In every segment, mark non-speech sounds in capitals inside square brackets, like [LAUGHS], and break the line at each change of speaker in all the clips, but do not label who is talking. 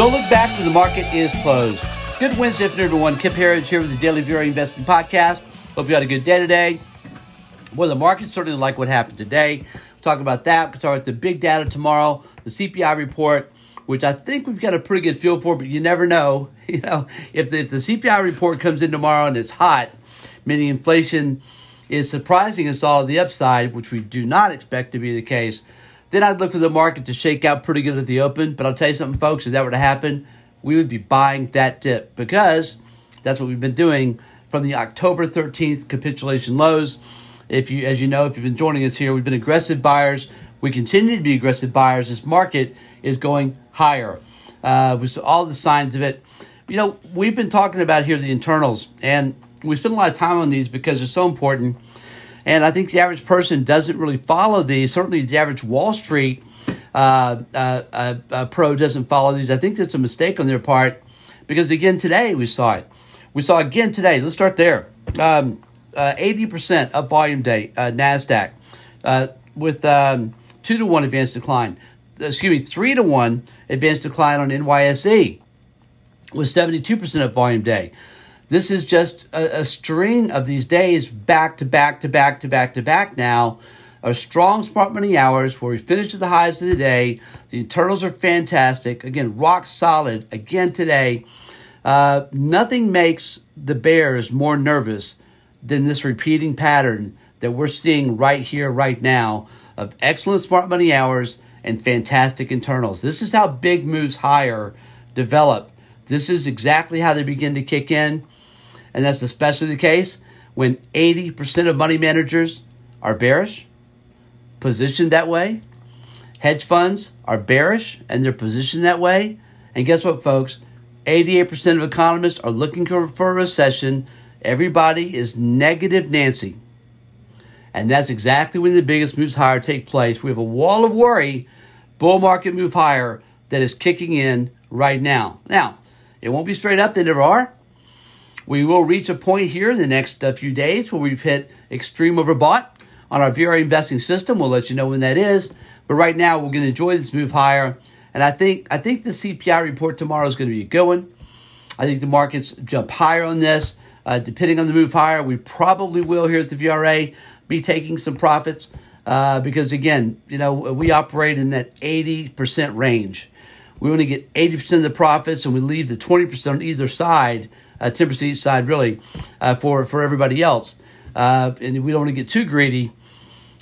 Don't look back when the market is closed. Good Wednesday afternoon, everyone. Kip Herriage here with the Daily VRA Investing Podcast. Hope you had a good day today. Well, the market certainly like what happened today. We'll talk about that. We'll talk about the big data tomorrow, the CPI report, which I think we've got a pretty good feel for, but you never know. [LAUGHS] You know, if the, if the CPI report comes in tomorrow and it's hot, meaning inflation is surprising us all on the upside, which we do not expect to be the case, then I'd look for the market to shake out pretty good at the open. But I'll tell you something, folks, if that were to happen, we would be buying that dip because that's what we've been doing from the October 13th capitulation lows. If you, as you know, if you've been joining us here, we've been aggressive buyers. We continue to be aggressive buyers. This market is going higher. Uh, we saw all the signs of it. You know, we've been talking about here the internals, and we spend a lot of time on these because they're so important. And I think the average person doesn't really follow these. Certainly, the average Wall Street uh, uh, uh, uh pro doesn't follow these. I think that's a mistake on their part because, again, today we saw it. We saw again today. Let's start there. Um, 80% uh, up volume day, uh, NASDAQ, with um, 2 to 1 advanced decline. Excuse me, 3 to 1 advanced decline on NYSE with 72% of volume day. This is just a, a, string of these days back to back to back to back to back now. A strong smart money hours where we finish at the highs of the day. The internals are fantastic. Again, rock solid again today. Uh, nothing makes the bears more nervous than this repeating pattern that we're seeing right here, right now, of excellent smart money hours and fantastic internals. This is how big moves higher develop this is exactly how they begin to kick in. And that's especially the case when 80% of money managers are bearish, positioned that way. Hedge funds are bearish and they're positioned that way. And guess what, folks? 88% of economists are looking for a recession. Everybody is negative Nancy. And that's exactly when the biggest moves higher take place. We have a wall of worry, bull market move higher, that is kicking in right now. Now, it won't be straight up, they never are. We will reach a point here in the next uh, few days where we've hit extreme overbought on our VRA investing system. We'll let you know when that is. But right now, we're going to enjoy this move higher. And I think I think the CPI report tomorrow is going to be a good one. I think the markets jump higher on this. Uh, depending on the move higher, we probably will here at the VRA be taking some profits uh, because again, you know, we operate in that 80% range we want to get 80% of the profits and we leave the 20% on either side, uh, 10% each side really, uh, for, for everybody else. Uh, and we don't want to get too greedy.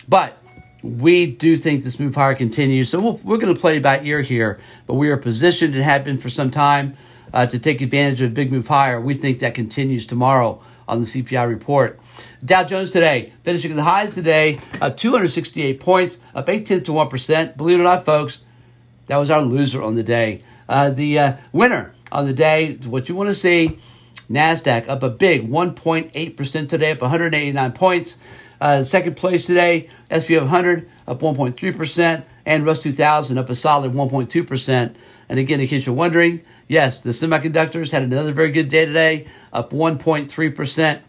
But we do think this move higher continues. So we we are going to play by ear here, but we are positioned and have been for some time uh, to take advantage of a big move higher. We think that continues tomorrow on the CPI report. Dow Jones today, finishing the highs today, up 268 points, up 8 tenths to 1%. Believe it or not, folks, that was our loser on the day. Uh, the uh, winner on the day, what you want to see, NASDAQ up a big 1.8% today, up 189 points. Uh, second place today, SP 100 up 1.3%, and Russ 2000 up a solid 1.2%. And again, in case you're wondering, yes, the semiconductors had another very good day today, up 1.3%.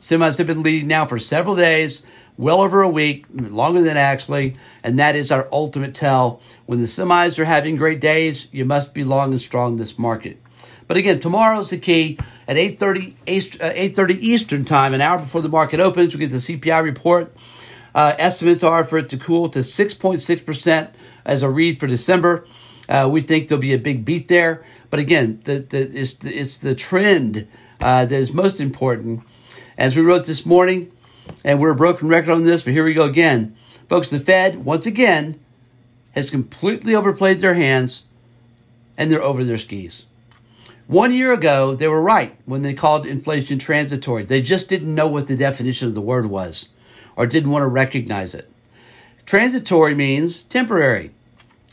Semis have been leading now for several days well over a week, longer than actually, and that is our ultimate tell. When the semis are having great days, you must be long and strong this market. But again, tomorrow's the key at 8.30, 8.30 Eastern Time, an hour before the market opens. We get the CPI report. Uh, estimates are for it to cool to 6.6% as a read for December. Uh, we think there'll be a big beat there. But again, the, the, it's, the, it's the trend uh, that is most important. As we wrote this morning, and we're a broken record on this, but here we go again. Folks, the Fed, once again, has completely overplayed their hands and they're over their skis. One year ago, they were right when they called inflation transitory. They just didn't know what the definition of the word was or didn't want to recognize it. Transitory means temporary,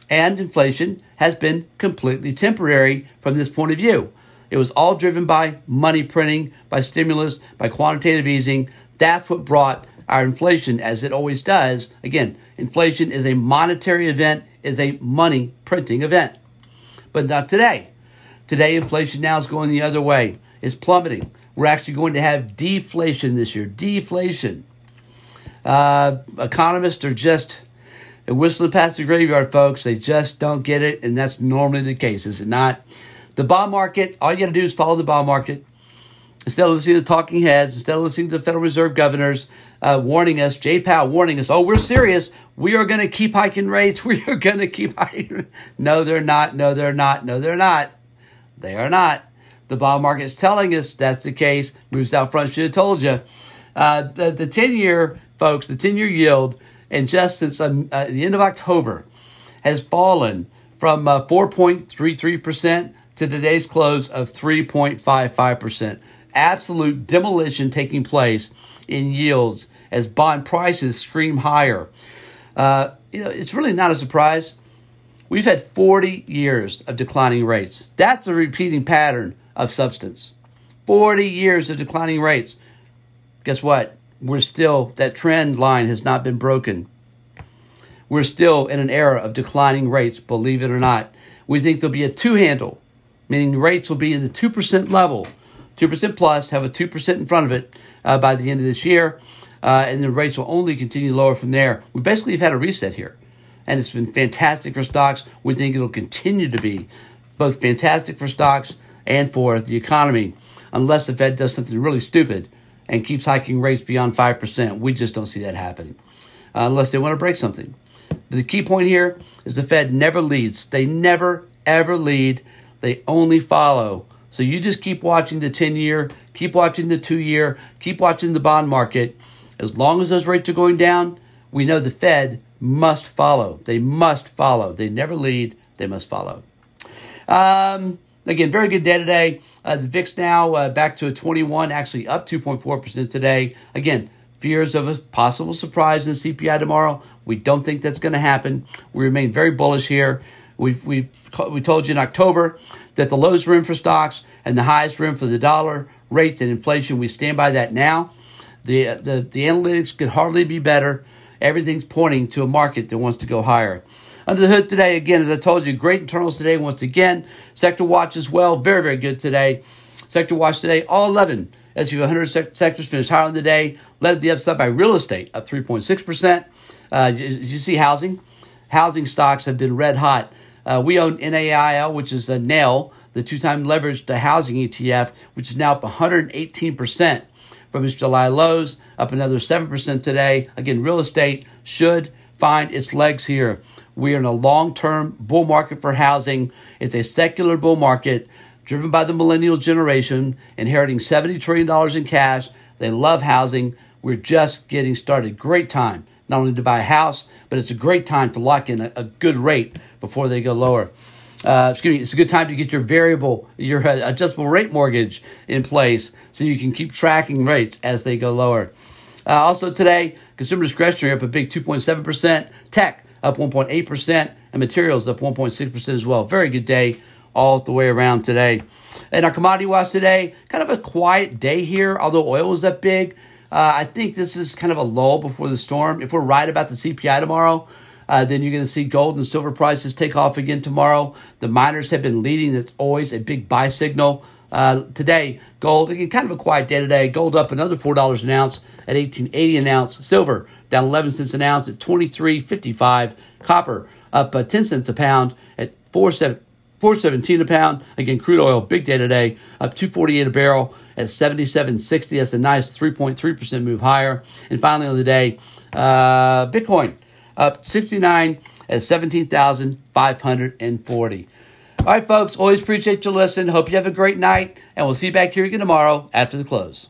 and inflation has been completely temporary from this point of view. It was all driven by money printing, by stimulus, by quantitative easing. That's what brought our inflation, as it always does. Again, inflation is a monetary event, is a money printing event. But not today. Today, inflation now is going the other way. It's plummeting. We're actually going to have deflation this year. Deflation. Uh, economists are just whistling past the graveyard, folks. They just don't get it, and that's normally the case, is it not? The bond market, all you got to do is follow the bond market. Instead of listening to talking heads, instead of listening to the Federal Reserve governors uh, warning us, Jay Powell warning us, oh, we're serious. We are going to keep hiking rates. [LAUGHS] We are going to keep hiking. No, they're not. No, they're not. No, they're not. They are not. The bond market is telling us that's the case. Moves out front should have told you. Uh, the, the 10 year, folks, the 10 year yield, and just since um, uh, the end of October, has fallen from uh, 4.33% to today's close of 3.55%. Absolute demolition taking place in yields as bond prices scream higher. Uh, you know, it's really not a surprise. We've had 40 years of declining rates. That's a repeating pattern of substance. 40 years of declining rates. Guess what? We're still, that trend line has not been broken. We're still in an era of declining rates, believe it or not. We think there'll be a two handle, meaning rates will be in the 2% level, 2% plus, have a 2% in front of it uh, by the end of this year, uh, and the rates will only continue lower from there. We basically have had a reset here, and it's been fantastic for stocks. We think it'll continue to be both fantastic for stocks and for the economy, unless the Fed does something really stupid and keeps hiking rates beyond 5%. We just don't see that happening uh, unless they want to break something. But the key point here is the Fed never leads. They never, ever lead. They only follow. So you just keep watching the 10 year, keep watching the two year, keep watching the bond market. As long as those rates are going down, we know the Fed must follow. They must follow. They never lead, they must follow. Um, again, very good day today. Uh, the VIX now uh, back to a 21, actually up 2.4% today. Again, fears of a possible surprise in the CPI tomorrow. We don't think that's going to happen. We remain very bullish here. We've, we've, we told you in October that the lows were in for stocks and the highs were in for the dollar rate and inflation. We stand by that now. The, the, the analytics could hardly be better. Everything's pointing to a market that wants to go higher. Under the hood today, again, as I told you, great internals today once again. Sector watch as well, very, very good today. Sector watch today, all 11 S&P 100 sectors finished higher on the day, led the upside by real estate, up 3.6%. Uh, you, you see housing. Housing stocks have been red hot. Uh, we own NAIL, which is a nail, the two-time leveraged housing ETF, which is now up 118% from its July lows, up another 7% today. Again, real estate should find its legs here. We are in a long term bull market for housing. It's a secular bull market driven by the millennial generation, inheriting $70 trillion in cash. They love housing. We're just getting started. Great time, not only to buy a house, but it's a great time to lock in a, a good rate before they go lower. Uh, excuse me, it's a good time to get your variable, your uh, adjustable rate mortgage in place so you can keep tracking rates as they go lower. Uh, also today, consumer discretionary up a big 2.7%, tech up 1.8%, and materials up 1.6% as well. Very good day all the way around today. And our commodity watch today, kind of a quiet day here, although oil was up big. Uh, I think this is kind of a lull before the storm. If we're right about the CPI tomorrow, uh, then you're going to see gold and silver prices take off again tomorrow. The miners have been leading. That's always a big buy signal. Uh, today, gold, again, kind of a quiet day today. Gold up another $4 an ounce at 1880 an ounce. Silver down 11 cents an ounce at 23.55. Copper up uh, 10 cents a pound at 417 a pound. Again, crude oil, big day today, up 248 a barrel at 77.60. That's a nice 3.3% move higher. And finally on the day, uh, Bitcoin up 69 at 17,540. All right, folks, always appreciate you listening. Hope you have a great night, and we'll see you back here again tomorrow after the close.